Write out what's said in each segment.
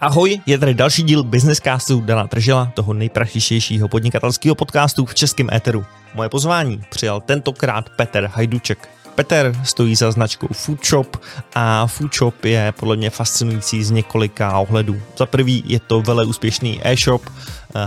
Ahoj, je tady další díl Businesscastu Dana Tržela, toho nejprašitějšího podnikatelského podcastu v českém éteru. Moje pozvání přijal tentokrát Petr Hajduček. Petr stojí za značkou Food Shop a Food Shop je podle mě fascinující z několika ohledů. Za prvý je to vele úspěšný e-shop,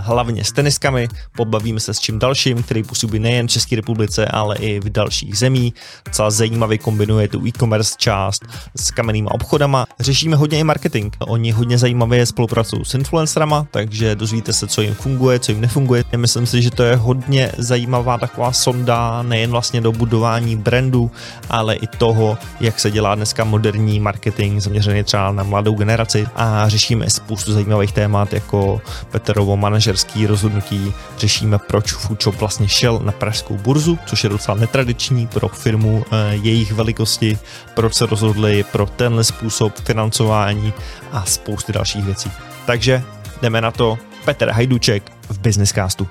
hlavně s teniskami. Pobavíme se s čím dalším, který působí nejen v České republice, ale i v dalších zemí. Celá zajímavě kombinuje tu e-commerce část s kamennými obchodama. Řešíme hodně i marketing. Oni hodně zajímavě spolupracují s influencerama, takže dozvíte se, co jim funguje, co jim nefunguje. Myslím si, že to je hodně zajímavá taková sonda nejen vlastně do budování brandu, ale i toho, jak se dělá dneska moderní marketing zaměřený třeba na mladou generaci a řešíme spoustu zajímavých témat jako Peterovo manažerský rozhodnutí řešíme, proč Foodshop vlastně šel na pražskou burzu, což je docela netradiční pro firmu e, jejich velikosti, proč se rozhodli pro tenhle způsob financování a spousty dalších věcí. Takže jdeme na to. Petr Hajduček v Businesscastu.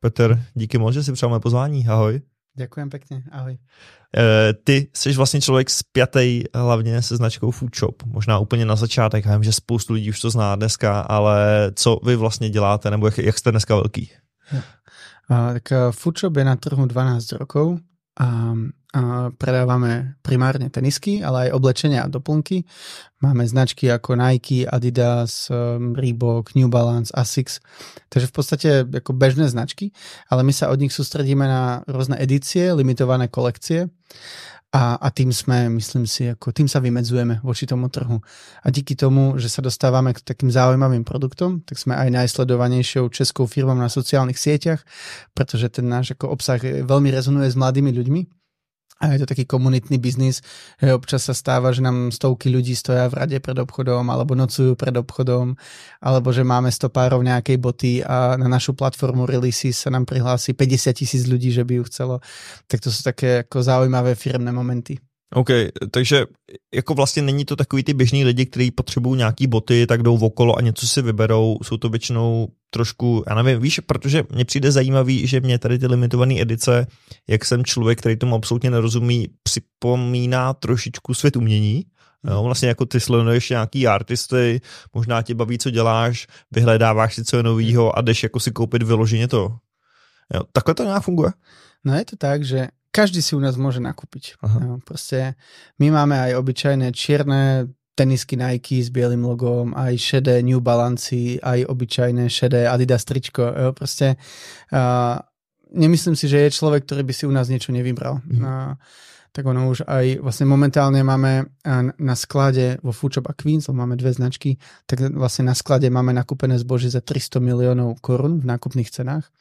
Petr, díky moc, že si přijal moje pozvání. Ahoj. Ďakujem pekne, ahoj. E, ty jsi vlastně člověk spjatý hlavně se značkou Food Shop. Možná úplně na začátek, já vím, že spoustu lidí už to zná dneska, ale co vy vlastně děláte, nebo jak, jak jste dneska velký? Uh, tak uh, Food Shop je na trhu 12 rokov a predávame primárne tenisky, ale aj oblečenia a doplnky. Máme značky ako Nike, Adidas, um, Reebok, New Balance, Asics, takže v podstate ako bežné značky, ale my sa od nich sústredíme na rôzne edície, limitované kolekcie a, a tým sme, myslím si, ako tým sa vymedzujeme voči tomu trhu. A díky tomu, že sa dostávame k takým zaujímavým produktom, tak sme aj najsledovanejšou českou firmou na sociálnych sieťach, pretože ten náš ako obsah veľmi rezonuje s mladými ľuďmi a je to taký komunitný biznis, že občas sa stáva, že nám stovky ľudí stoja v rade pred obchodom alebo nocujú pred obchodom, alebo že máme 100 párov nejakej boty a na našu platformu Releases sa nám prihlási 50 tisíc ľudí, že by ju chcelo. Tak to sú také ako zaujímavé firmné momenty. OK, takže jako vlastně není to takový ty běžní lidi, kteří potřebují nějaký boty, tak jdou okolo a něco si vyberou. Jsou to většinou trošku, já nevím, víš, protože mně přijde zajímavý, že mě tady ty limitované edice, jak jsem člověk, který tomu absolutně nerozumí, připomíná trošičku svět umění. Jo, vlastně jako ty sleduješ nějaký artisty, možná tě baví, co děláš, vyhledáváš si co je novýho a jdeš jako si koupit vyloženě to. Jo, takhle to nějak funguje? No je to tak, že každý si u nás môže nakúpiť. No, proste my máme aj obyčajné čierne tenisky Nike s bielým logom, aj šedé New Balance, aj obyčajné šedé Adidas tričko. Proste uh, nemyslím si, že je človek, ktorý by si u nás niečo nevybral. Mm. Uh, tak ono už aj vlastne momentálne máme na sklade vo Foodshop a Queens, máme dve značky, tak vlastne na sklade máme nakúpené zboží za 300 miliónov korún v nákupných cenách.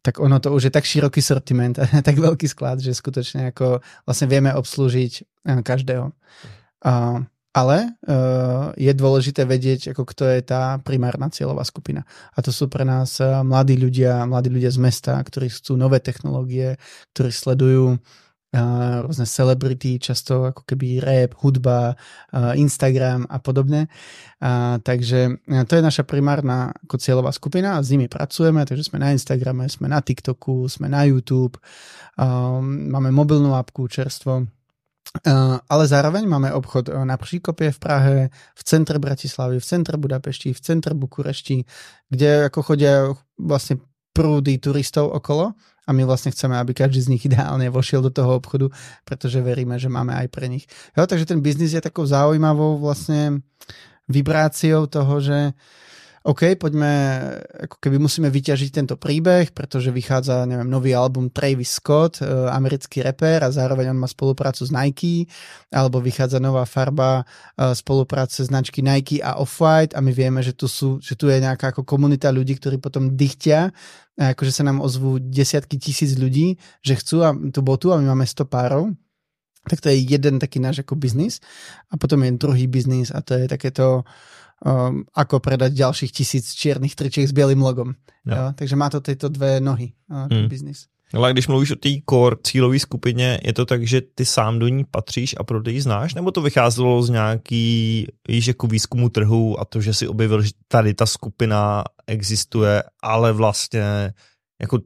Tak ono to už je tak široký sortiment a tak veľký sklad, že skutočne ako vlastne vieme obslúžiť každého. A, ale uh, je dôležité vedieť, ako kto je tá primárna cieľová skupina. A to sú pre nás mladí ľudia, mladí ľudia z mesta, ktorí chcú nové technológie, ktorí sledujú rôzne celebrity, často ako keby rap, hudba, Instagram a podobne. Takže to je naša primárna ako cieľová skupina a s nimi pracujeme, takže sme na Instagrame, sme na TikToku, sme na YouTube, máme mobilnú apku čerstvo, ale zároveň máme obchod na Příkopě v Prahe, v centre Bratislavy, v centre Budapešti, v centre Bukurešti, kde ako chodia vlastne prúdy turistov okolo a my vlastne chceme, aby každý z nich ideálne vošiel do toho obchodu, pretože veríme, že máme aj pre nich. Jo, takže ten biznis je takou zaujímavou vlastne vibráciou toho, že OK, poďme, ako keby musíme vyťažiť tento príbeh, pretože vychádza, neviem, nový album Travis Scott, e, americký reper a zároveň on má spoluprácu s Nike, alebo vychádza nová farba e, spolupráce značky Nike a Off-White a my vieme, že tu, sú, že tu je nejaká ako komunita ľudí, ktorí potom dychtia a akože sa nám ozvú desiatky tisíc ľudí, že chcú a, tú botu a my máme 100 párov tak to je jeden taký náš ako biznis. A potom je druhý biznis a to je takéto um, ako predať ďalších tisíc čiernych tričiek s bielým logom. No. Jo? Takže má to tieto dve nohy, uh, hmm. biznis. Ale když mluvíš o té core cílové skupině, je to tak, že ty sám do ní patříš a proto ji znáš, nebo to vycházelo z nějaký víš, jako výzkumu trhu a to, že si objevil, že tady ta skupina existuje, ale vlastně jako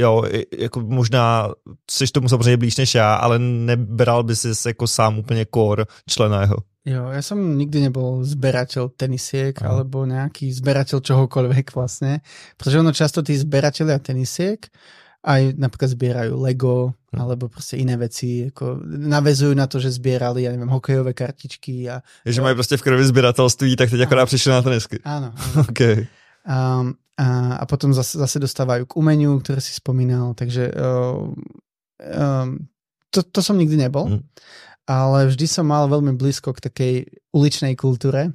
jo, jako možná jsi tomu samozřejmě blíž než já, ale nebral by si jako sám úplně core člena jeho. Jo, ja som nikdy nebol zberateľ tenisiek Aha. alebo nejaký zberateľ čohokoľvek vlastne, pretože ono často tí zberatelia tenisiek aj napríklad zbierajú Lego hm. alebo proste iné veci, ako navezujú na to, že zbierali, ja neviem, hokejové kartičky. A, je, že majú proste v krvi zbieratelství, tak teď akorát prišli na tenisky. Áno. áno. okay. a, a, a potom zase, zase dostávajú k umeniu, ktoré si spomínal, takže uh, um, to, to som nikdy nebol. Hmm ale vždy som mal veľmi blízko k takej uličnej kultúre.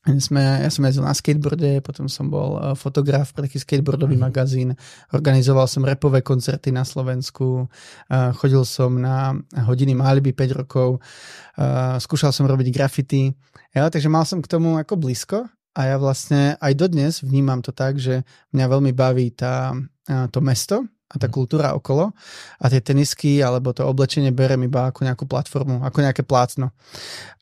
Sme, ja som jazdil na skateboarde, potom som bol eh, fotograf pre taký skateboardový mm. magazín, organizoval som repové koncerty na Slovensku, eh, chodil som na hodiny Maliby 5 rokov, eh, skúšal som robiť graffiti, ja, takže mal som k tomu ako blízko a ja vlastne aj dodnes vnímam to tak, že mňa veľmi baví tá, to mesto, a tá mhm. kultúra okolo a tie tenisky alebo to oblečenie berem iba ako nejakú platformu, ako nejaké plácno.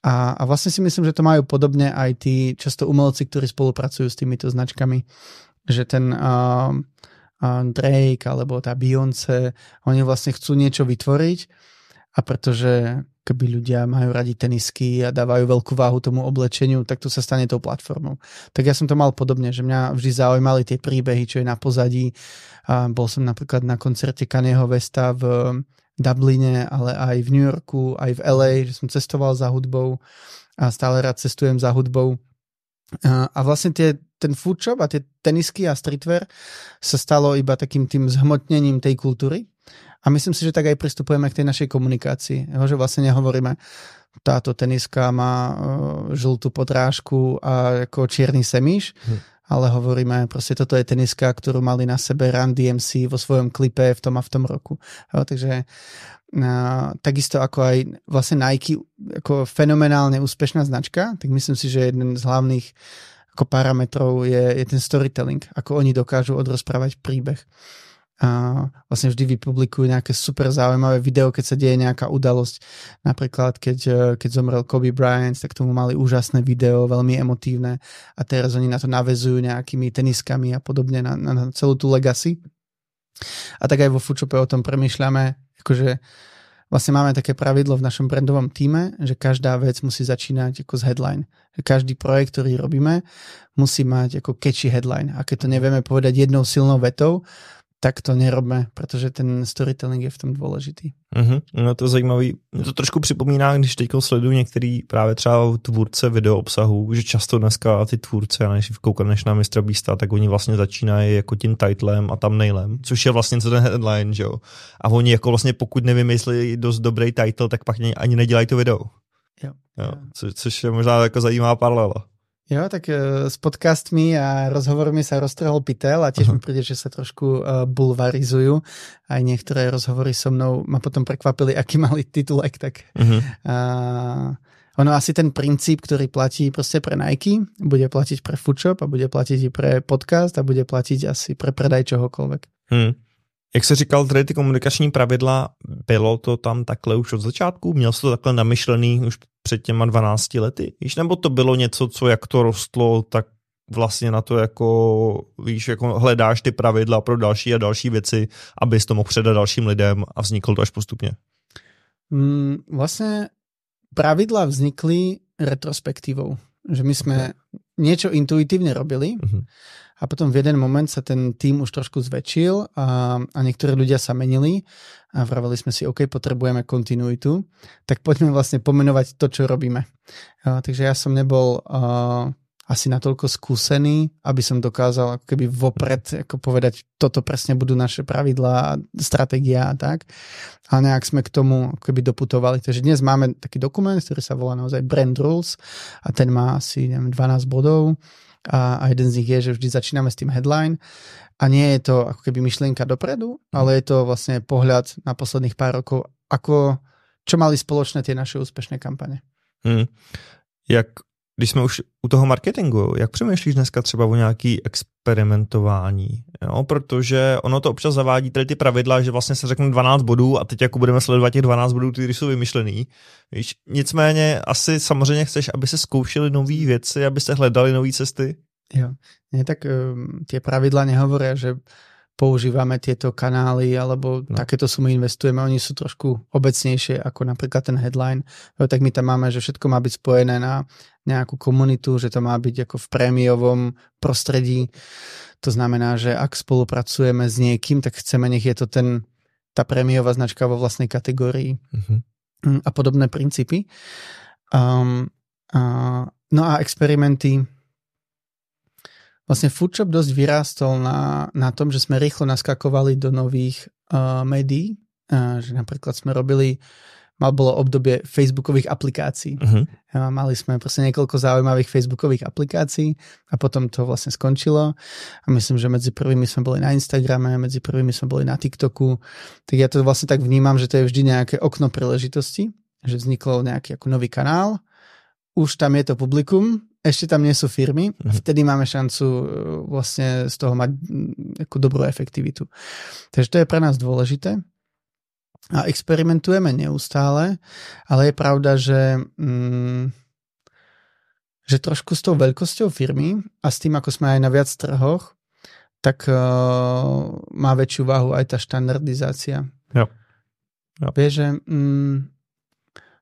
A, a vlastne si myslím, že to majú podobne aj tí často umelci, ktorí spolupracujú s týmito značkami, že ten uh, uh, Drake alebo tá Beyoncé, oni vlastne chcú niečo vytvoriť a pretože keby ľudia majú radi tenisky a dávajú veľkú váhu tomu oblečeniu, tak to sa stane tou platformou. Tak ja som to mal podobne, že mňa vždy zaujímali tie príbehy, čo je na pozadí. A bol som napríklad na koncerte Kanyeho Vesta v Dubline, ale aj v New Yorku, aj v LA, že som cestoval za hudbou a stále rád cestujem za hudbou. A vlastne tie, ten food shop a tie tenisky a streetwear sa stalo iba takým tým zhmotnením tej kultúry a myslím si, že tak aj pristupujeme k tej našej komunikácii. Že vlastne nehovoríme, táto teniska má uh, žltú podrážku a ako čierny semíš, hm. ale hovoríme, proste toto je teniska, ktorú mali na sebe Run DMC vo svojom klipe v tom a v tom roku. Jo, takže uh, takisto ako aj vlastne Nike ako fenomenálne úspešná značka, tak myslím si, že jeden z hlavných ako parametrov je, je ten storytelling, ako oni dokážu odrozprávať príbeh a vlastne vždy vypublikujú nejaké super zaujímavé video, keď sa deje nejaká udalosť. Napríklad, keď, e, keď zomrel Kobe Bryant, tak tomu mali úžasné video, veľmi emotívne a teraz oni na to navezujú nejakými teniskami a podobne na, na, na celú tú legacy. A tak aj vo Foodshope o tom premýšľame, akože vlastne máme také pravidlo v našom brandovom týme, že každá vec musí začínať ako z headline. Každý projekt, ktorý robíme, musí mať ako catchy headline. A keď to nevieme povedať jednou silnou vetou, tak to nerobme, protože ten storytelling je v tom důležitý. Uh-huh. No to je zajímavý. Mě to trošku připomíná, když teď sleduju některý právě třeba tvůrce video obsahu, že často dneska ty tvůrce, než koukaneš na mistra Beasta, tak oni vlastně začínají jako tím titlem a thumbnailem, což je vlastně co ten headline, že jo. A oni jako vlastně pokud nevymyslí dost dobrý title, tak pak ani nedělají to video. Jo. jo. Co, což je možná jako zajímavá paralela. Jo, tak uh, s podcastmi a rozhovormi sa roztrhol pytel a tiež uh-huh. mi príde, že sa trošku uh, bulvarizujú. Aj niektoré rozhovory so mnou ma potom prekvapili, aký mali titulek, tak uh-huh. uh, ono asi ten princíp, ktorý platí proste pre Nike, bude platiť pre Foodshop a bude platiť i pre podcast a bude platiť asi pre predaj čohokoľvek. Hmm. Jak se říkal, tady ty komunikační pravidla, bylo to tam takhle už od začátku? Měl jsi to takhle namyšlený už před těma 12 lety? Víš, nebo to bylo něco, co jak to rostlo, tak vlastně na to jako, víš, jako hledáš ty pravidla pro další a další věci, abys to mohl předat dalším lidem a vzniklo to až postupně? Mm, vlastně pravidla vznikly retrospektívou. Že my sme okay. niečo intuitívne robili uh-huh a potom v jeden moment sa ten tým už trošku zväčšil a, a niektorí ľudia sa menili a vraveli sme si, OK, potrebujeme kontinuitu, tak poďme vlastne pomenovať to, čo robíme. A, takže ja som nebol uh, asi natoľko skúsený, aby som dokázal ako keby vopred ako povedať, toto presne budú naše pravidlá, stratégia a tak. Ale nejak sme k tomu ako keby doputovali. Takže dnes máme taký dokument, ktorý sa volá naozaj Brand Rules a ten má asi neviem, 12 bodov a, a jeden z nich je, že vždy začíname s tým headline a nie je to ako keby myšlienka dopredu, ale je to vlastne pohľad na posledných pár rokov, ako, čo mali spoločné tie naše úspešné kampane. Hmm. Jak, když jsme už u toho marketingu, jak přemýšlíš dneska třeba o nějaký experimentování? Jo, protože ono to občas zavádí tady ty pravidla, že vlastně se řekne 12 bodů a teď jako budeme sledovat těch 12 bodů, které jsou vymyšlený. Víš, nicméně asi samozřejmě chceš, aby se zkoušeli nové věci, aby se hledali nové cesty. Jo, nie, tak um, tie pravidla nehovoria, že používame tieto kanály alebo no. takéto sumy investujeme, oni sú trošku obecnejšie ako napríklad ten headline. Tak my tam máme, že všetko má byť spojené na nejakú komunitu, že to má byť ako v prémiovom prostredí. To znamená, že ak spolupracujeme s niekým, tak chceme, nech je to ten, tá prémiová značka vo vlastnej kategórii uh-huh. a podobné princípy. Um, uh, no a experimenty Vlastne Foodshop dosť vyrástol na, na tom, že sme rýchlo naskakovali do nových uh, médií, uh, že napríklad sme robili mal bolo obdobie Facebookových aplikácií. Uh-huh. Mali sme proste niekoľko zaujímavých Facebookových aplikácií a potom to vlastne skončilo. A myslím, že medzi prvými sme boli na Instagrame, medzi prvými sme boli na TikToku. Tak ja to vlastne tak vnímam, že to je vždy nejaké okno príležitosti, že vzniklo nejaký ako nový kanál, už tam je to publikum, ešte tam nie sú firmy a mhm. vtedy máme šancu e, vlastne z toho mať ako dobrú efektivitu. Takže to je pre nás dôležité a experimentujeme neustále, ale je pravda, že, mm, že trošku s tou veľkosťou firmy a s tým, ako sme aj na viac trhoch, tak uh, má väčšiu váhu aj tá štandardizácia. Jo. Jo. Vieš, že, mm,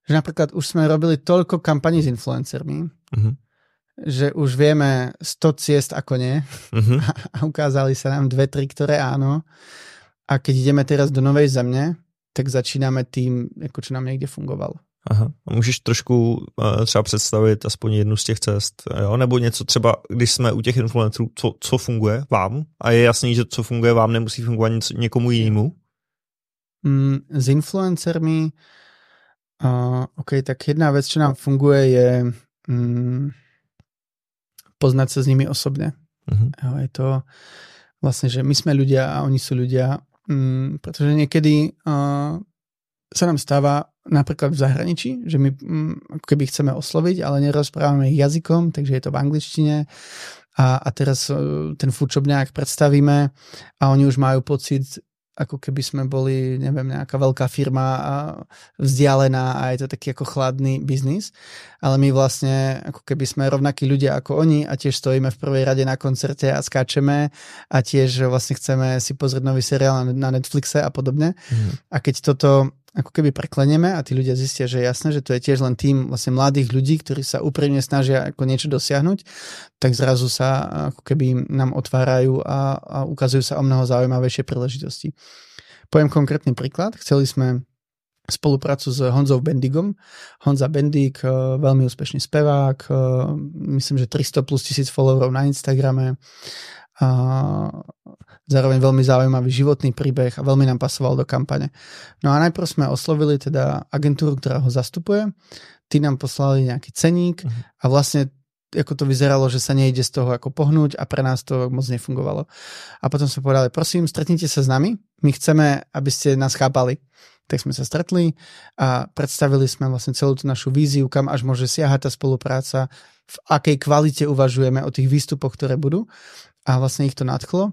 že napríklad už sme robili toľko kampaní s influencermi, uh-huh že už vieme 100 ciest ako nie uh-huh. a ukázali sa nám dve, tri, ktoré áno. A keď ideme teraz do novej země, tak začínáme tým, jako čo nám někde fungovalo. Aha. A můžeš trošku uh, třeba představit aspoň jednu z těch cest, jo? nebo něco třeba, když jsme u těch influencerů, co, co funguje vám a je jasný, že co funguje vám, nemusí fungovat něco, někomu jinému? Mm, s influencermi, uh, ok, tak jedna věc, čo nám funguje, je mm, poznať sa s nimi osobne. Uh-huh. Je to vlastne, že my sme ľudia a oni sú ľudia, mm, pretože niekedy uh, sa nám stáva napríklad v zahraničí, že my mm, keby chceme osloviť, ale nerozprávame ich jazykom, takže je to v angličtine. A, a teraz uh, ten nejak predstavíme a oni už majú pocit, ako keby sme boli, neviem, nejaká veľká firma a vzdialená a je to taký ako chladný biznis, ale my vlastne ako keby sme rovnakí ľudia ako oni a tiež stojíme v prvej rade na koncerte a skáčeme a tiež vlastne chceme si pozrieť nový seriál na Netflixe a podobne. Mm. A keď toto ako keby preklenieme a tí ľudia zistia, že je jasné, že to je tiež len tým vlastne mladých ľudí, ktorí sa úprimne snažia ako niečo dosiahnuť, tak zrazu sa ako keby nám otvárajú a, a ukazujú sa o mnoho zaujímavejšie príležitosti. Poviem konkrétny príklad. Chceli sme spoluprácu s Honzou Bendigom. Honza Bendig, eh, veľmi úspešný spevák, eh, myslím, že 300 plus tisíc followerov na Instagrame a zároveň veľmi zaujímavý životný príbeh a veľmi nám pasoval do kampane. No a najprv sme oslovili teda agentúru, ktorá ho zastupuje, tí nám poslali nejaký ceník uh-huh. a vlastne ako to vyzeralo, že sa nejde z toho ako pohnúť a pre nás to moc nefungovalo. A potom sme povedali, prosím, stretnite sa s nami, my chceme, aby ste nás chápali. Tak sme sa stretli a predstavili sme vlastne celú tú našu víziu, kam až môže siahať tá spolupráca, v akej kvalite uvažujeme o tých výstupoch, ktoré budú a vlastne ich to nadchlo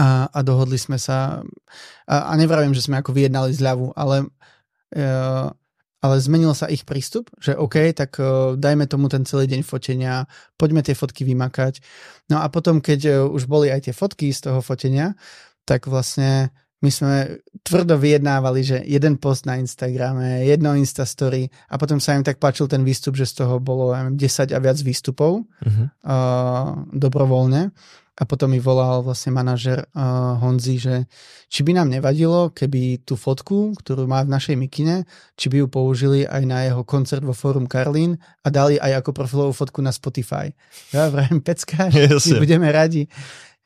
a, a dohodli sme sa a, a nevravím, že sme ako vyjednali zľavu, ale uh, ale zmenil sa ich prístup, že OK, tak uh, dajme tomu ten celý deň fotenia, poďme tie fotky vymakať. No a potom, keď uh, už boli aj tie fotky z toho fotenia, tak vlastne my sme tvrdo vyjednávali, že jeden post na Instagrame, jedno Instastory a potom sa im tak páčil ten výstup, že z toho bolo neviem, 10 a viac výstupov uh-huh. uh, dobrovoľne. A potom mi volal vlastne manažer uh, Honzi, že či by nám nevadilo, keby tú fotku, ktorú má v našej mikine, či by ju použili aj na jeho koncert vo Fórum Karlín a dali aj ako profilovú fotku na Spotify. Ja vrajím, pecka, yes, budeme radi.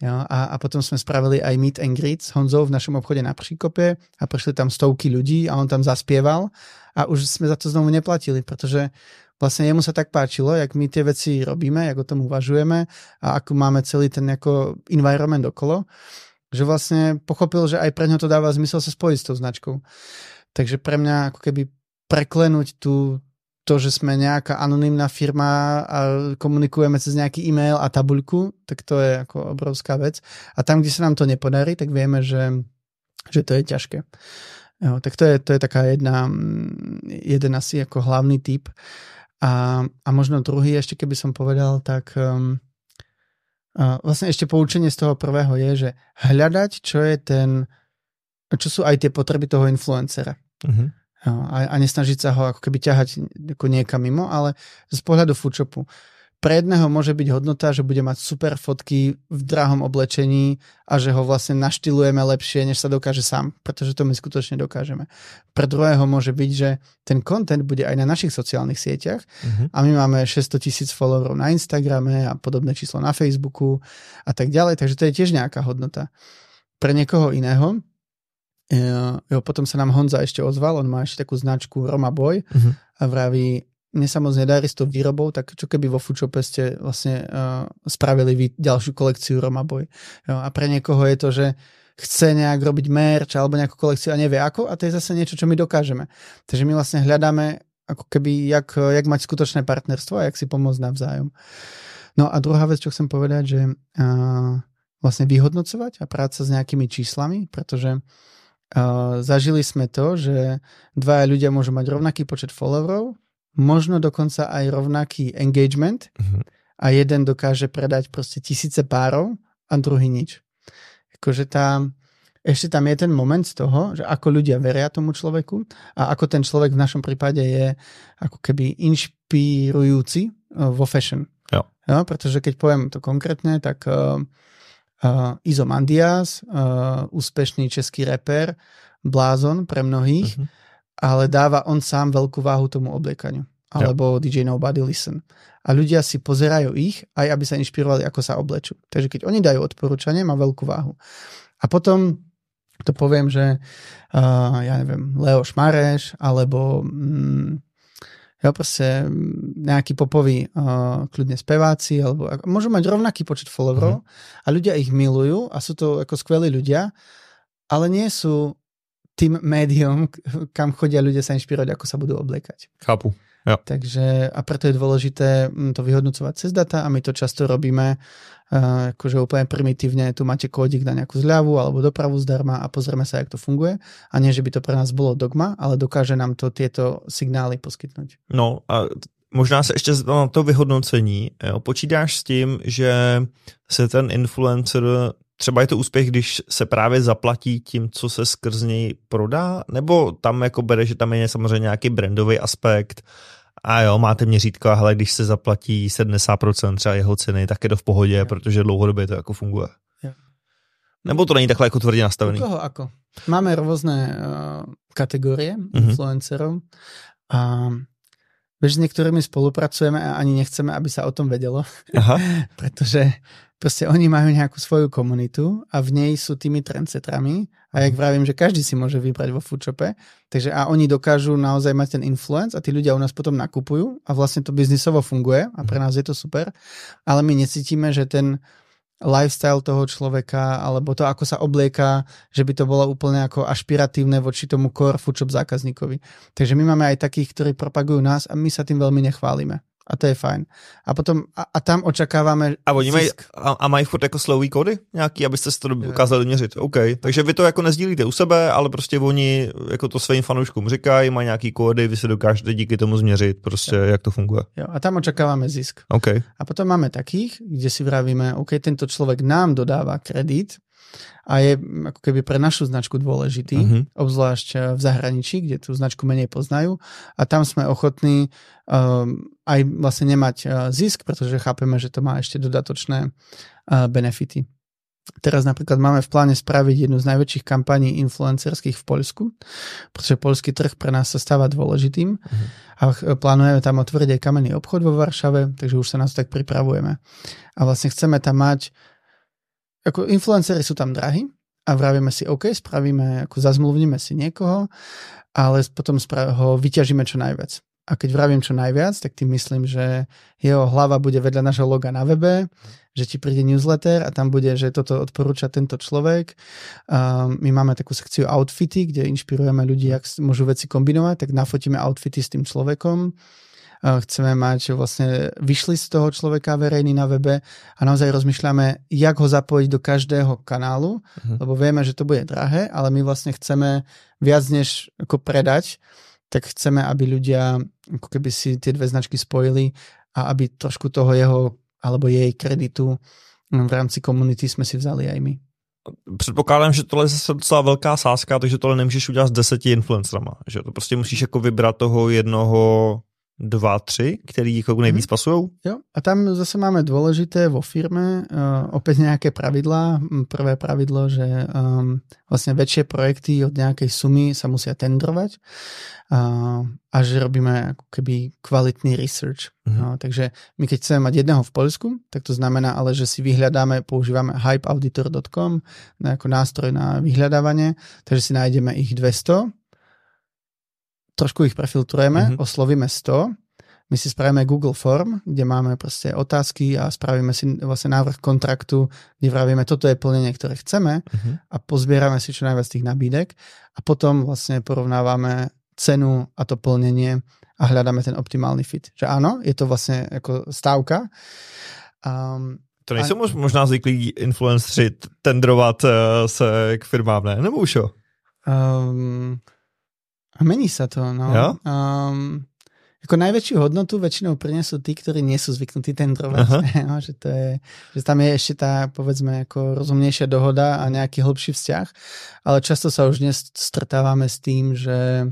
Jo, a, a potom sme spravili aj meet and greet s Honzou v našom obchode na Příkope a prišli tam stovky ľudí a on tam zaspieval a už sme za to znovu neplatili, pretože vlastne jemu sa tak páčilo, jak my tie veci robíme, jak o tom uvažujeme a ako máme celý ten ako environment okolo, že vlastne pochopil, že aj pre ňo to dáva zmysel sa spojiť s tou značkou. Takže pre mňa ako keby preklenúť tú, to, že sme nejaká anonimná firma a komunikujeme cez nejaký e-mail a tabuľku, tak to je ako obrovská vec. A tam, kde sa nám to nepodarí, tak vieme, že, že to je ťažké. Jo, tak to je, to je taká jedna, jeden asi ako hlavný typ. A, a možno druhý, ešte keby som povedal, tak um, uh, vlastne ešte poučenie z toho prvého je, že hľadať, čo je ten, čo sú aj tie potreby toho influencera. Uh-huh. A, a nesnažiť sa ho ako keby ťahať ako niekam mimo, ale z pohľadu foodshopu pre jedného môže byť hodnota, že bude mať super fotky v drahom oblečení a že ho vlastne naštilujeme lepšie, než sa dokáže sám, pretože to my skutočne dokážeme. Pre druhého môže byť, že ten content bude aj na našich sociálnych sieťach uh-huh. a my máme 600 tisíc followerov na Instagrame a podobné číslo na Facebooku a tak ďalej, takže to je tiež nejaká hodnota. Pre niekoho iného Jo, potom sa nám Honza ešte ozval, on má ešte takú značku Roma Boy uh-huh. a vraví, mne sa moc nedarí s tou výrobou, tak čo keby vo Foodshope ste vlastne uh, spravili vy ďalšiu kolekciu Roma Boy. Jo, a pre niekoho je to, že chce nejak robiť merch alebo nejakú kolekciu a nevie ako a to je zase niečo, čo my dokážeme. Takže my vlastne hľadáme ako keby, jak, jak mať skutočné partnerstvo a jak si pomôcť navzájom. No a druhá vec, čo chcem povedať, že uh, vlastne vyhodnocovať a práca s nejakými číslami, pretože uh, zažili sme to, že dvaja ľudia môžu mať rovnaký počet followerov, možno dokonca aj rovnaký engagement uh-huh. a jeden dokáže predať proste tisíce párov a druhý nič. Akože tá, ešte tam je ten moment z toho, že ako ľudia veria tomu človeku a ako ten človek v našom prípade je ako keby inšpirujúci eh, vo fashion. Jo. Jo, pretože keď poviem to konkrétne, tak uh, uh, Izo Mandias, uh, úspešný český reper, blázon pre mnohých, uh-huh ale dáva on sám veľkú váhu tomu obliekaniu. Alebo jo. DJ Nobody Listen. A ľudia si pozerajú ich, aj aby sa inšpirovali, ako sa oblečú. Takže keď oni dajú odporúčanie, má veľkú váhu. A potom to poviem, že uh, ja neviem, Leo Šmareš, alebo mm, ja proste nejaký popový uh, kľudne speváci, alebo môžu mať rovnaký počet followerov uh-huh. a ľudia ich milujú a sú to ako skvelí ľudia, ale nie sú tým médium, kam chodia ľudia sa inšpirovať, ako sa budú obliekať. Chápu. Jo. Takže a preto je dôležité mm, to vyhodnocovať cez data a my to často robíme akože úplne primitívne, tu máte kódik na nejakú zľavu alebo dopravu zdarma a pozrieme sa, jak to funguje a nie, že by to pre nás bolo dogma, ale dokáže nám to tieto signály poskytnúť. No a možná se ještě na to vyhodnocení. Jo, počítáš s tím, že se ten influencer třeba je to úspěch, když se právě zaplatí tím, co se skrz něj prodá, nebo tam jako bere, že tam je samozřejmě nějaký brandový aspekt a jo, máte měřítko a hele, když se zaplatí 70% třeba jeho ceny, tak je to v pohodě, jo. protože dlouhodobě to jako funguje. Jo. Nebo to není takhle jako tvrdě nastavený? U koho ako? Máme rôzne uh, kategórie mm-hmm. influencerov a Vieš, s niektorými spolupracujeme a ani nechceme, aby sa o tom vedelo, Aha. pretože proste oni majú nejakú svoju komunitu a v nej sú tými trendsetrami a jak vravím, že každý si môže vybrať vo foodshope, takže a oni dokážu naozaj mať ten influence a tí ľudia u nás potom nakupujú a vlastne to biznisovo funguje a pre nás je to super, ale my necítime, že ten lifestyle toho človeka, alebo to, ako sa oblieka, že by to bolo úplne ako ašpiratívne voči tomu core foodshop zákazníkovi. Takže my máme aj takých, ktorí propagujú nás a my sa tým veľmi nechválime a to je fajn. A potom, a, a tam očakáváme A oni mají, a, a mají furt jako slový kódy nějaký, abyste si to dokázali měřit. OK, takže vy to jako nezdílíte u sebe, ale prostě oni jako to svým fanouškům říkají, mají nějaký kódy, vy si dokážete díky tomu změřit prostě, jo. jak to funguje. Jo, a tam očakávame zisk. OK. A potom máme takých, kde si vravíme, OK, tento človek nám dodáva kredit, a je ako keby pre našu značku dôležitý, uh-huh. obzvlášť eh, v zahraničí, kde tú značku menej poznajú a tam sme ochotní um, aj vlastne nemať uh, zisk, pretože chápeme, že to má ešte dodatočné uh, benefity. Teraz napríklad máme v pláne spraviť jednu z najväčších kampaní influencerských v Poľsku, pretože poľský trh pre nás sa stáva dôležitým uh-huh. a plánujeme tam otvoriť aj kamenný obchod vo Varšave, takže už sa nás tak pripravujeme. A vlastne chceme tam mať ako influencery sú tam drahí a vravíme si, OK, spravíme, ako zazmluvníme si niekoho, ale potom ho vyťažíme čo najviac. A keď vravím čo najviac, tak tým myslím, že jeho hlava bude vedľa našho loga na webe, že ti príde newsletter a tam bude, že toto odporúča tento človek. Um, my máme takú sekciu outfity, kde inšpirujeme ľudí, jak môžu veci kombinovať, tak nafotíme outfity s tým človekom chceme mať vlastne vyšli z toho človeka verejný na webe a naozaj rozmýšľame, jak ho zapojiť do každého kanálu, uh-huh. lebo vieme, že to bude drahé, ale my vlastne chceme viac než ako predať, tak chceme, aby ľudia ako keby si tie dve značky spojili a aby trošku toho jeho alebo jej kreditu v rámci komunity jsme si vzali aj my. Předpokládám, že tohle je zase docela velká sázka, takže tohle nemůžeš udělat s deseti influencerama, že to prostě musíš jako vybrat toho jednoho dva, tři, který jako nejvíc mm. pasují? Jo, a tam zase máme důležité vo firme uh, opět nějaké pravidla. Prvé pravidlo, že um, vlastně väčšie projekty od nějakej sumy sa musia tendrovať uh, a že robíme ako keby kvalitný research. Mm. Uh, takže my keď chceme mať jedného v Polsku, tak to znamená ale, že si vyhľadáme, používame hypeauditor.com ako nástroj na vyhľadávanie, takže si nájdeme ich 200 trošku ich prefiltrujeme, mm-hmm. oslovíme 100, my si spravíme Google Form, kde máme proste otázky a spravíme si vlastne návrh kontraktu, kde vravíme, toto je plnenie, ktoré chceme uh-huh. a pozbierame si čo najviac tých nabídek a potom vlastne porovnávame cenu a to plnenie a hľadáme ten optimálny fit. Že áno, je to vlastne ako stávka. Um, to nejsou a... možná zvyklí influenceri tendrovat uh, se k firmám, ne? Nebo už jo? Um, a mení sa to, no. Jo? Um, ako najväčšiu hodnotu väčšinou prinesú tí, ktorí nie sú zvyknutí tendrovať. No, že, to je, že tam je ešte tá, povedzme, ako rozumnejšia dohoda a nejaký hĺbší vzťah. Ale často sa už dnes stretávame s tým, že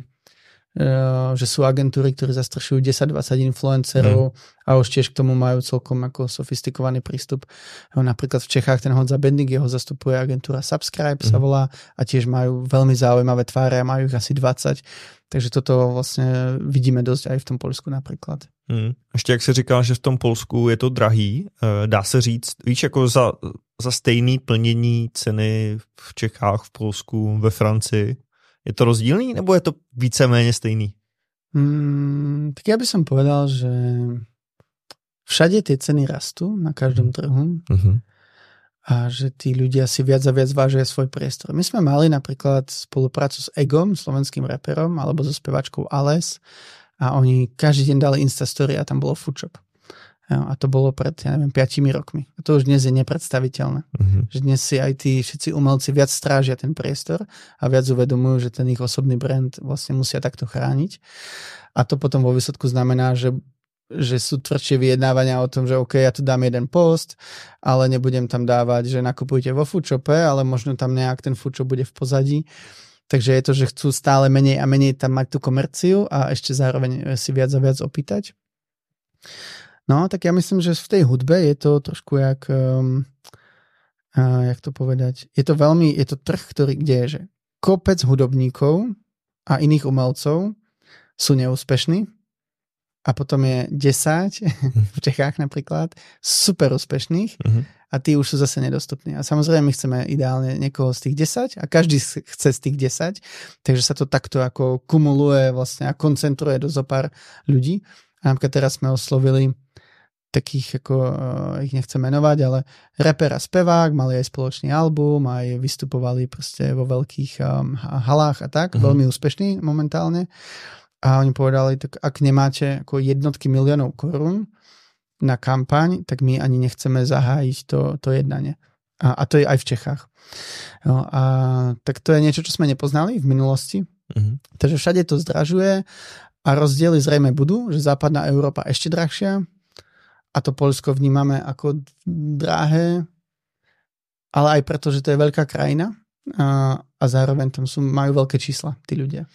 že sú agentúry, ktoré zastršujú 10-20 influencerov mm. a už tiež k tomu majú celkom ako sofistikovaný prístup. Napríklad v Čechách ten Honza Bendik, jeho zastupuje agentúra Subscribe mm. sa mhm. volá a tiež majú veľmi zaujímavé tváre a majú ich asi 20. Takže toto vlastne vidíme dosť aj v tom Polsku napríklad. Hmm. Ještě jak se říkal, že v tom Polsku je to drahý, eh, dá se říct, víš, jako za, za stejný plnění ceny v Čechách, v Polsku, ve Francii, je to rozdílný, nebo je to víceméně stejný? Hmm, tak ja by som povedal, že všade tie ceny rastú na každom mhm. trhu uh-huh. a že tí ľudia si viac a viac vážia svoj priestor. My sme mali napríklad spoluprácu s Egom, slovenským reperom, alebo so spevačkou Ales a oni každý deň dali Instastory a tam bolo foodshop. A to bolo pred, ja neviem, 5 rokmi. A to už dnes je nepredstaviteľné. Uh-huh. Že dnes si aj tí všetci umelci viac strážia ten priestor a viac uvedomujú, že ten ich osobný brand vlastne musia takto chrániť. A to potom vo výsledku znamená, že že sú tvrdšie vyjednávania o tom, že OK, ja tu dám jeden post, ale nebudem tam dávať, že nakupujte vo foodshope, ale možno tam nejak ten foodshop bude v pozadí. Takže je to, že chcú stále menej a menej tam mať tú komerciu a ešte zároveň si viac a viac opýtať. No, tak ja myslím, že v tej hudbe je to trošku jak, um, uh, jak to povedať, je to veľmi, je to trh, ktorý, kde je, že kopec hudobníkov a iných umelcov sú neúspešní a potom je 10 v Čechách napríklad super úspešných uh-huh. a tí už sú zase nedostupní. A samozrejme my chceme ideálne niekoho z tých 10 a každý chce z tých 10, takže sa to takto ako kumuluje vlastne a koncentruje do zopár ľudí. A napríklad teraz sme oslovili takých, ako uh, ich nechcem menovať, ale reper a spevák, mali aj spoločný album, aj vystupovali proste vo veľkých um, halách a tak, mm-hmm. veľmi úspešní momentálne. A oni povedali, tak ak nemáte ako jednotky miliónov korún na kampaň, tak my ani nechceme zahájiť to, to jednanie. A, a to je aj v Čechách. No, a tak to je niečo, čo sme nepoznali v minulosti. Mm-hmm. Takže všade to zdražuje a rozdiely zrejme budú, že západná Európa ešte drahšia, a to Polsko vnímame ako drahé, ale aj preto, že to je veľká krajina a, a zároveň tam sú, majú veľké čísla tí ľudia.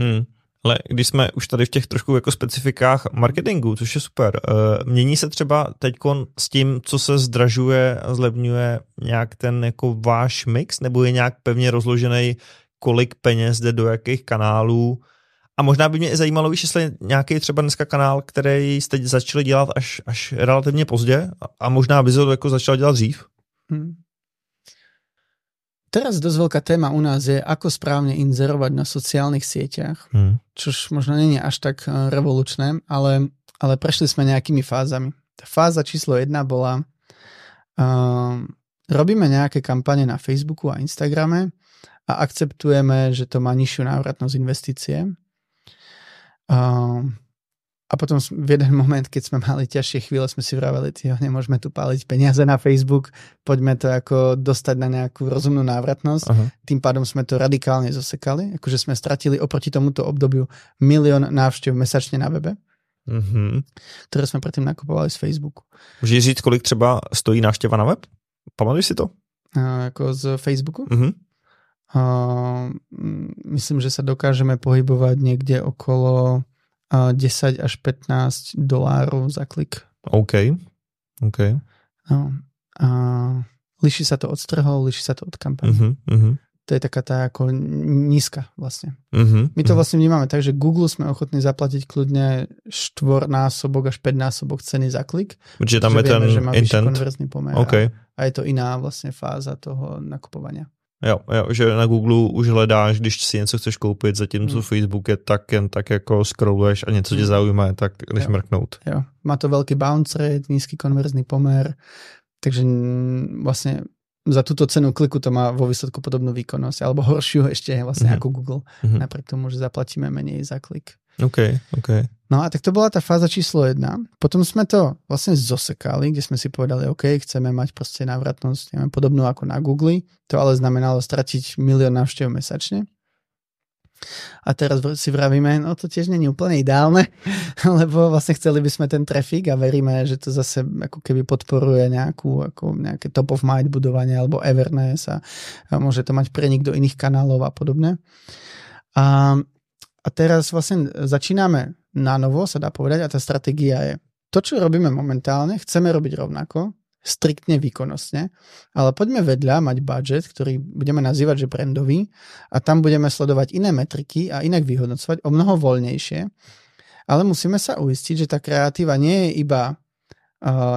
Hmm. Ale když jsme už tady v těch trošku jako specifikách marketingu, což je super, eh, mění se třeba teď s tím, co se zdražuje a zlevňuje nějak ten jako váš mix, nebo je nějak pevně rozložený, kolik peněz jde do jakých kanálů, a možná by mě zajímalo, víš, jestli nějaký třeba dneska kanál, který jste začali dělat až, až relativně pozdě a možná by to jako začal dělat dřív? Hmm. Teraz dosť veľká téma u nás je, ako správne inzerovať na sociálnych sieťach, hmm. čož možno nie je až tak eh, revolučné, ale, ale prešli sme nejakými fázami. Tá fáza číslo jedna bola, uh, robíme nejaké kampane na Facebooku a Instagrame a akceptujeme, že to má nižšiu návratnosť investície a potom v jeden moment, keď sme mali ťažšie chvíle, sme si vraveli, tyjo, nemôžeme tu páliť peniaze na Facebook, poďme to ako dostať na nejakú rozumnú návratnosť. Aha. Tým pádom sme to radikálne zosekali, akože sme stratili oproti tomuto obdobiu milión návštev mesačne na webe. Mm-hmm. ktoré sme predtým nakupovali z Facebooku. Můžeš říct, kolik třeba stojí návšteva na web? Pamatuješ si to? Uh, ako z Facebooku? Uh-huh. Uh, myslím, že sa dokážeme pohybovať niekde okolo uh, 10 až 15 dolárov za klik. OK. OK. No. Uh, liší sa to od strhov, liší sa to od kampane. Uh-huh, uh-huh to je taká tá ako nízka vlastne. Uh-huh, My to uh-huh. vlastne vnímame tak, že Google sme ochotní zaplatiť kľudne štvornásobok až 5 násobok ceny za klik. Čiže tam je vieme, ten že má intent. konverzný pomer okay. a, a je to iná vlastne fáza toho nakupovania. Jo, jo, že na Google už hledáš, když si něco chceš koupit, zatímco hmm. Facebook je tak jen tak jako scrolluješ a něco tě hmm. zaujíma, tak jdeš jo. mrknout. Jo, má to veľký bounce rate, nízky konverzný pomer, takže vlastne za túto cenu kliku to má vo výsledku podobnú výkonnosť, alebo horšiu ešte vlastne mm-hmm. ako Google, mm-hmm. napriek tomu, že zaplatíme menej za klik. OK, OK. No a tak to bola tá fáza číslo jedna. Potom sme to vlastne zosekali, kde sme si povedali, OK, chceme mať proste návratnosť neviem, podobnú ako na Google. To ale znamenalo stratiť milión návštev mesačne. A teraz si vravíme, no to tiež není úplne ideálne, lebo vlastne chceli by sme ten trafik a veríme, že to zase ako keby podporuje nejakú, ako nejaké top of mind budovanie alebo Everness a, môže to mať prenik do iných kanálov a podobne. A, a teraz vlastne začíname na novo, sa dá povedať, a tá stratégia je to, čo robíme momentálne, chceme robiť rovnako, striktne výkonnostne, ale poďme vedľa mať budget, ktorý budeme nazývať, že brandový a tam budeme sledovať iné metriky a inak vyhodnocovať o mnoho voľnejšie, ale musíme sa uistiť, že tá kreatíva nie je iba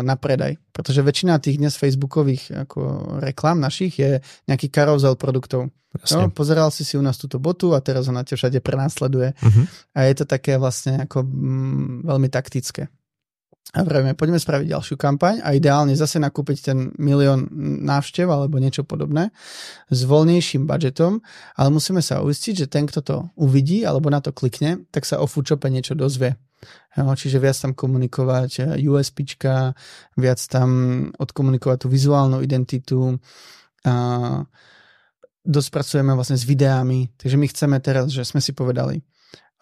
na predaj, pretože väčšina tých dnes facebookových ako reklám našich je nejaký karozel produktov. No, pozeral si si u nás túto botu a teraz ho na te všade prenásleduje uh-huh. a je to také vlastne ako mm, veľmi taktické a vravíme, poďme spraviť ďalšiu kampaň a ideálne zase nakúpiť ten milión návštev alebo niečo podobné s voľnejším budžetom, ale musíme sa uistiť, že ten, kto to uvidí alebo na to klikne, tak sa o Foodchope niečo dozvie. Čiže viac tam komunikovať eh, USPčka, viac tam odkomunikovať tú vizuálnu identitu, a dospracujeme vlastne s videami, takže my chceme teraz, že sme si povedali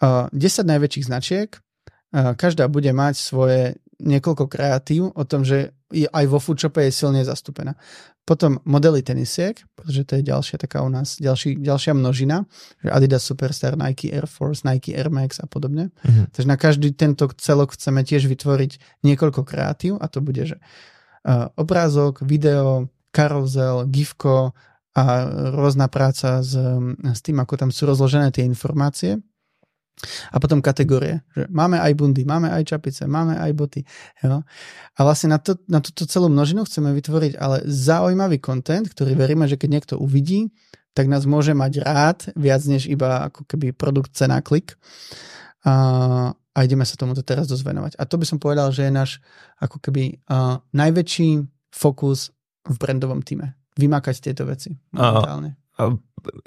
uh, 10 najväčších značiek, uh, každá bude mať svoje niekoľko kreatív o tom, že aj vo foodshope je silne zastúpená. Potom modely tenisiek, pretože to je ďalšia taká u nás, ďalší, ďalšia množina, že Adidas Superstar, Nike Air Force, Nike Air Max a podobne. Mm-hmm. Takže na každý tento celok chceme tiež vytvoriť niekoľko kreatív a to bude, že uh, obrázok, video, karuzel, gifko a rôzna práca s, s tým, ako tam sú rozložené tie informácie. A potom kategórie, že máme aj bundy, máme aj čapice, máme aj boty. Jo? A vlastne na, to, na túto celú množinu chceme vytvoriť ale zaujímavý content, ktorý veríme, že keď niekto uvidí, tak nás môže mať rád viac než iba ako keby produkt cena klik. A, a ideme sa tomuto teraz dosť venovať. A to by som povedal, že je náš ako keby uh, najväčší fokus v brandovom týme. Vymakať tieto veci momentálne. A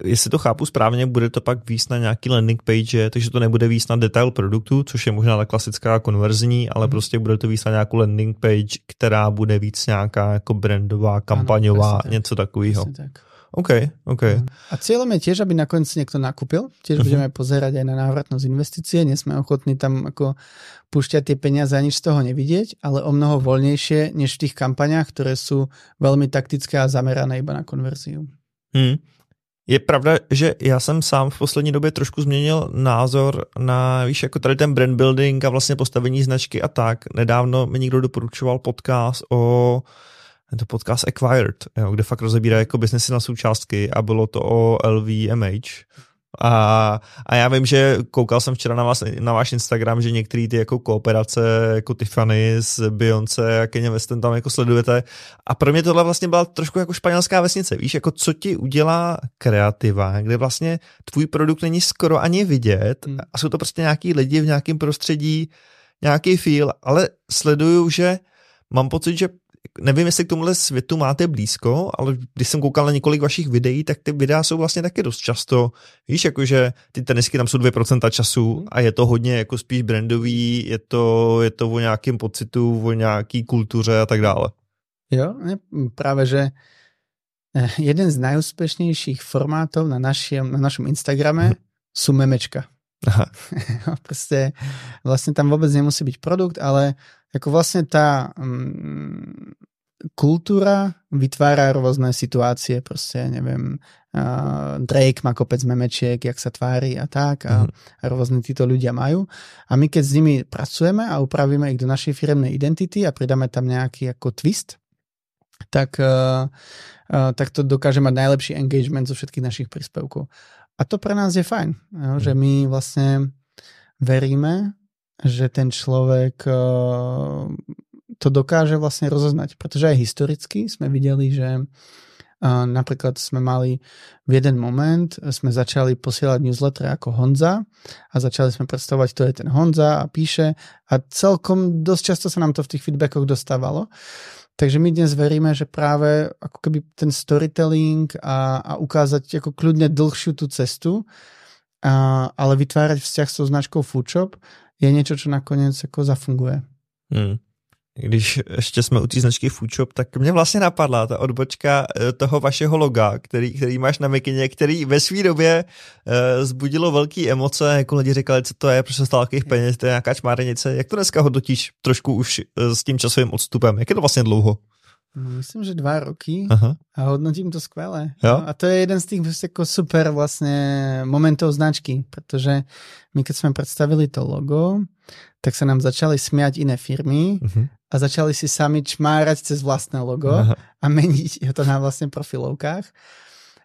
jestli to chápu správně, bude to pak výst na nějaký landing page, takže to nebude výst na detail produktu, což je možná ta klasická konverzní, ale mm. prostě bude to výst na nějakou landing page, která bude víc nějaká jako brandová, kampaňová, ano, něco takového. Tak. OK, OK. Mhm. A cieľom je tiež, aby nakoniec niekto nakúpil. Tiež uh-huh. budeme pozerať aj na návratnosť investície. Nie sme ochotní tam ako púšťať tie peniaze a nič z toho nevidieť, ale o mnoho voľnejšie než v tých kampaniách, ktoré sú veľmi taktické a zamerané iba na konverziu. Hmm. Je pravda, že já jsem sám v poslední době trošku změnil názor na, víš, jako tady ten brand building a vlastně postavení značky a tak. Nedávno mi někdo doporučoval podcast o je to podcast Acquired, jo, kde fakt rozebírá jako biznesy na součástky a bylo to o LVMH. A, a já vím, že koukal jsem včera na, vás, na váš Instagram, že některé ty jako kooperace, jako Tiffany s Beyoncé a Kanye Westem tam jako sledujete. A pro mě tohle vlastně byla trošku jako španělská vesnice. Víš, jako co ti udělá kreativa, kde vlastně tvůj produkt není skoro ani vidět hmm. a jsou to prostě nějaký lidi v nějakém prostředí, nějaký feel, ale sleduju, že mám pocit, že nevím, jestli k tomuhle světu máte blízko, ale když jsem koukal na několik vašich videí, tak ty videa jsou vlastně taky dost často, víš, jakože ty tenisky tam jsou 2% času a je to hodně jako spíš brandový, je to, je to o nějakém pocitu, o nějaký kultuře a tak dále. Jo, práve, že eh, jeden z najúspešnejších formátov na, našem, na našom Instagrame hm. sú memečka. Aha. Proste, vlastne tam vôbec nemusí byť produkt, ale ako vlastne tá, mm, kultúra vytvára rôzne situácie, proste, neviem, uh, Drake má kopec memečiek, jak sa tvári a tak a, mm-hmm. a rôzne títo ľudia majú. A my keď s nimi pracujeme a upravíme ich do našej firemnej identity a pridáme tam nejaký ako twist, tak, uh, uh, tak to dokáže mať najlepší engagement zo všetkých našich príspevkov. A to pre nás je fajn, že my vlastne veríme, že ten človek uh, to dokáže vlastne rozoznať, pretože aj historicky sme videli, že uh, napríklad sme mali v jeden moment, sme začali posielať newsletter ako Honza a začali sme predstavovať, kto je ten Honza a píše a celkom dosť často sa nám to v tých feedbackoch dostávalo. Takže my dnes veríme, že práve ako keby ten storytelling a, a ukázať ako kľudne dlhšiu tú cestu, a, ale vytvárať vzťah s tou značkou Foodshop je niečo, čo nakoniec ako zafunguje. Hmm když ještě jsme u té značky Foodshop, tak mě vlastně napadla ta odbočka eh, toho vašeho loga, který, který máš na mikině, který ve své době uh, zbudilo velké emoce, jako lidi říkali, co to je, proč se stalo takových peněz, to je nějaká čmárenice. Jak to dneska hodnotíš trošku už uh, s tím časovým odstupem? Jak je to vlastně dlouho? No, myslím, že dva roky Aha. a hodnotím to skvěle. Jo? No, a to je jeden z jako super vlastně momentov značky, protože my keď jsme představili to logo, tak sa nám začali smiať iné firmy uh-huh. a začali si sami čmárať cez vlastné logo uh-huh. a meniť to na vlastne profilovkách.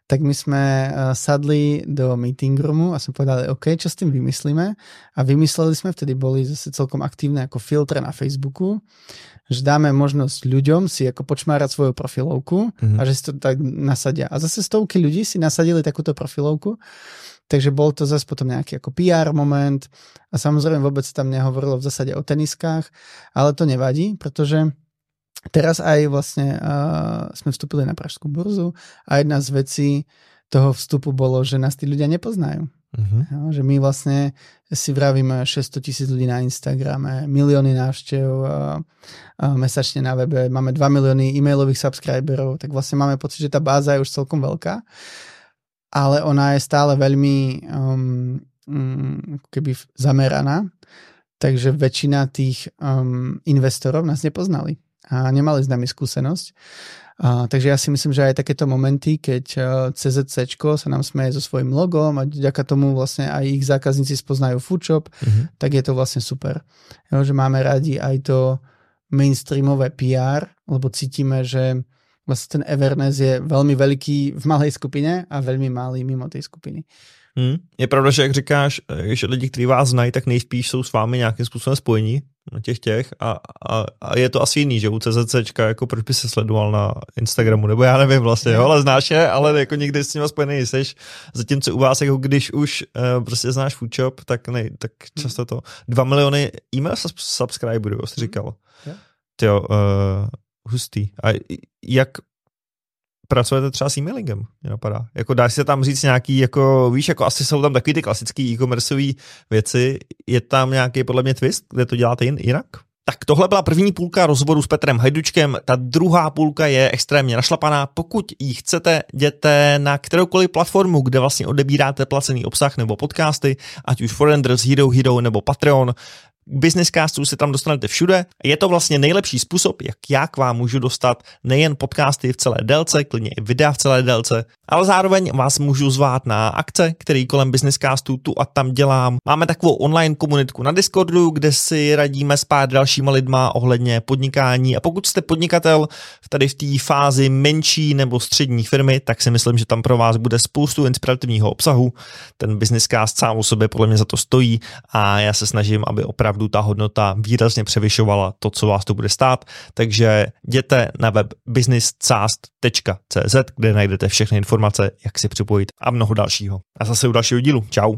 Tak my sme uh, sadli do meeting roomu a sme povedali, OK, čo s tým vymyslíme? A vymysleli sme, vtedy boli zase celkom aktívne ako filtre na Facebooku, že dáme možnosť ľuďom si ako počmárať svoju profilovku uh-huh. a že si to tak nasadia. A zase stovky ľudí si nasadili takúto profilovku Takže bol to zase potom nejaký ako PR moment a samozrejme vôbec tam nehovorilo v zásade o teniskách, ale to nevadí, pretože teraz aj vlastne uh, sme vstúpili na Pražskú burzu a jedna z vecí toho vstupu bolo, že nás tí ľudia nepoznajú. Uh-huh. Jo, že my vlastne si vravíme 600 tisíc ľudí na Instagrame, milióny návštev uh, uh, mesačne na webe, máme 2 milióny e-mailových subscriberov, tak vlastne máme pocit, že tá báza je už celkom veľká ale ona je stále veľmi um, um, keby zameraná, takže väčšina tých um, investorov nás nepoznali a nemali s nami skúsenosť. Uh, takže ja si myslím, že aj takéto momenty, keď CZC sa nám smeje so svojím logom a vďaka tomu vlastne aj ich zákazníci spoznajú Foodshop, uh-huh. tak je to vlastne super. Jo, že máme radi aj to mainstreamové PR, lebo cítime, že vlastne ten Everness je velmi veliký v malé skupině a velmi malý mimo té skupiny. Hmm. Je pravda, že jak říkáš, že lidi, kteří vás znají, tak nejspíš jsou s vámi nějakým způsobem spojení na těch těch a, a, a je to asi jiný, že u CZCčka, jako proč by se sledoval na Instagramu, nebo já nevím vlastně, jo, ale znáš je, ale jako nikdy s nimi spojený nejsi, zatímco u vás, jako když už uh, prostě znáš Foodshop, tak, nej, tak často to, dva miliony e-mail subscriberů, jsi říkal. Yeah. Jo, uh, hustý. A jak pracujete třeba s e-mailingem, mě napadá. Jako dá se tam říct nějaký, jako víš, jako asi jsou tam takový ty klasické e-commerceové věci, je tam nějaký podle mě twist, kde to děláte jinak? Tak tohle byla první půlka rozhovoru s Petrem Hajdučkem, ta druhá půlka je extrémně našlapaná. Pokud ji chcete, jděte na kteroukoliv platformu, kde vlastně odebíráte placený obsah nebo podcasty, ať už Forenders, Hero Hero nebo Patreon. Business Castu se tam dostanete všude. Je to vlastně nejlepší způsob, jak já k vám můžu dostat nejen podcasty v celé délce, klidně i videa v celé délce, ale zároveň vás můžu zvát na akce, který kolem Business tu a tam dělám. Máme takovou online komunitku na Discordu, kde si radíme s pár dalšíma lidma ohledně podnikání a pokud jste podnikatel tady v té fázi menší nebo střední firmy, tak si myslím, že tam pro vás bude spoustu inspirativního obsahu. Ten Business sám o sobě podle mě za to stojí a já se snažím, aby opravdu ta hodnota výrazně převyšovala to, co vás to bude stát. Takže jděte na web businesscast.cz, kde najdete všechny informace, jak si připojit a mnoho dalšího. A zase u dalšího dílu. Čau.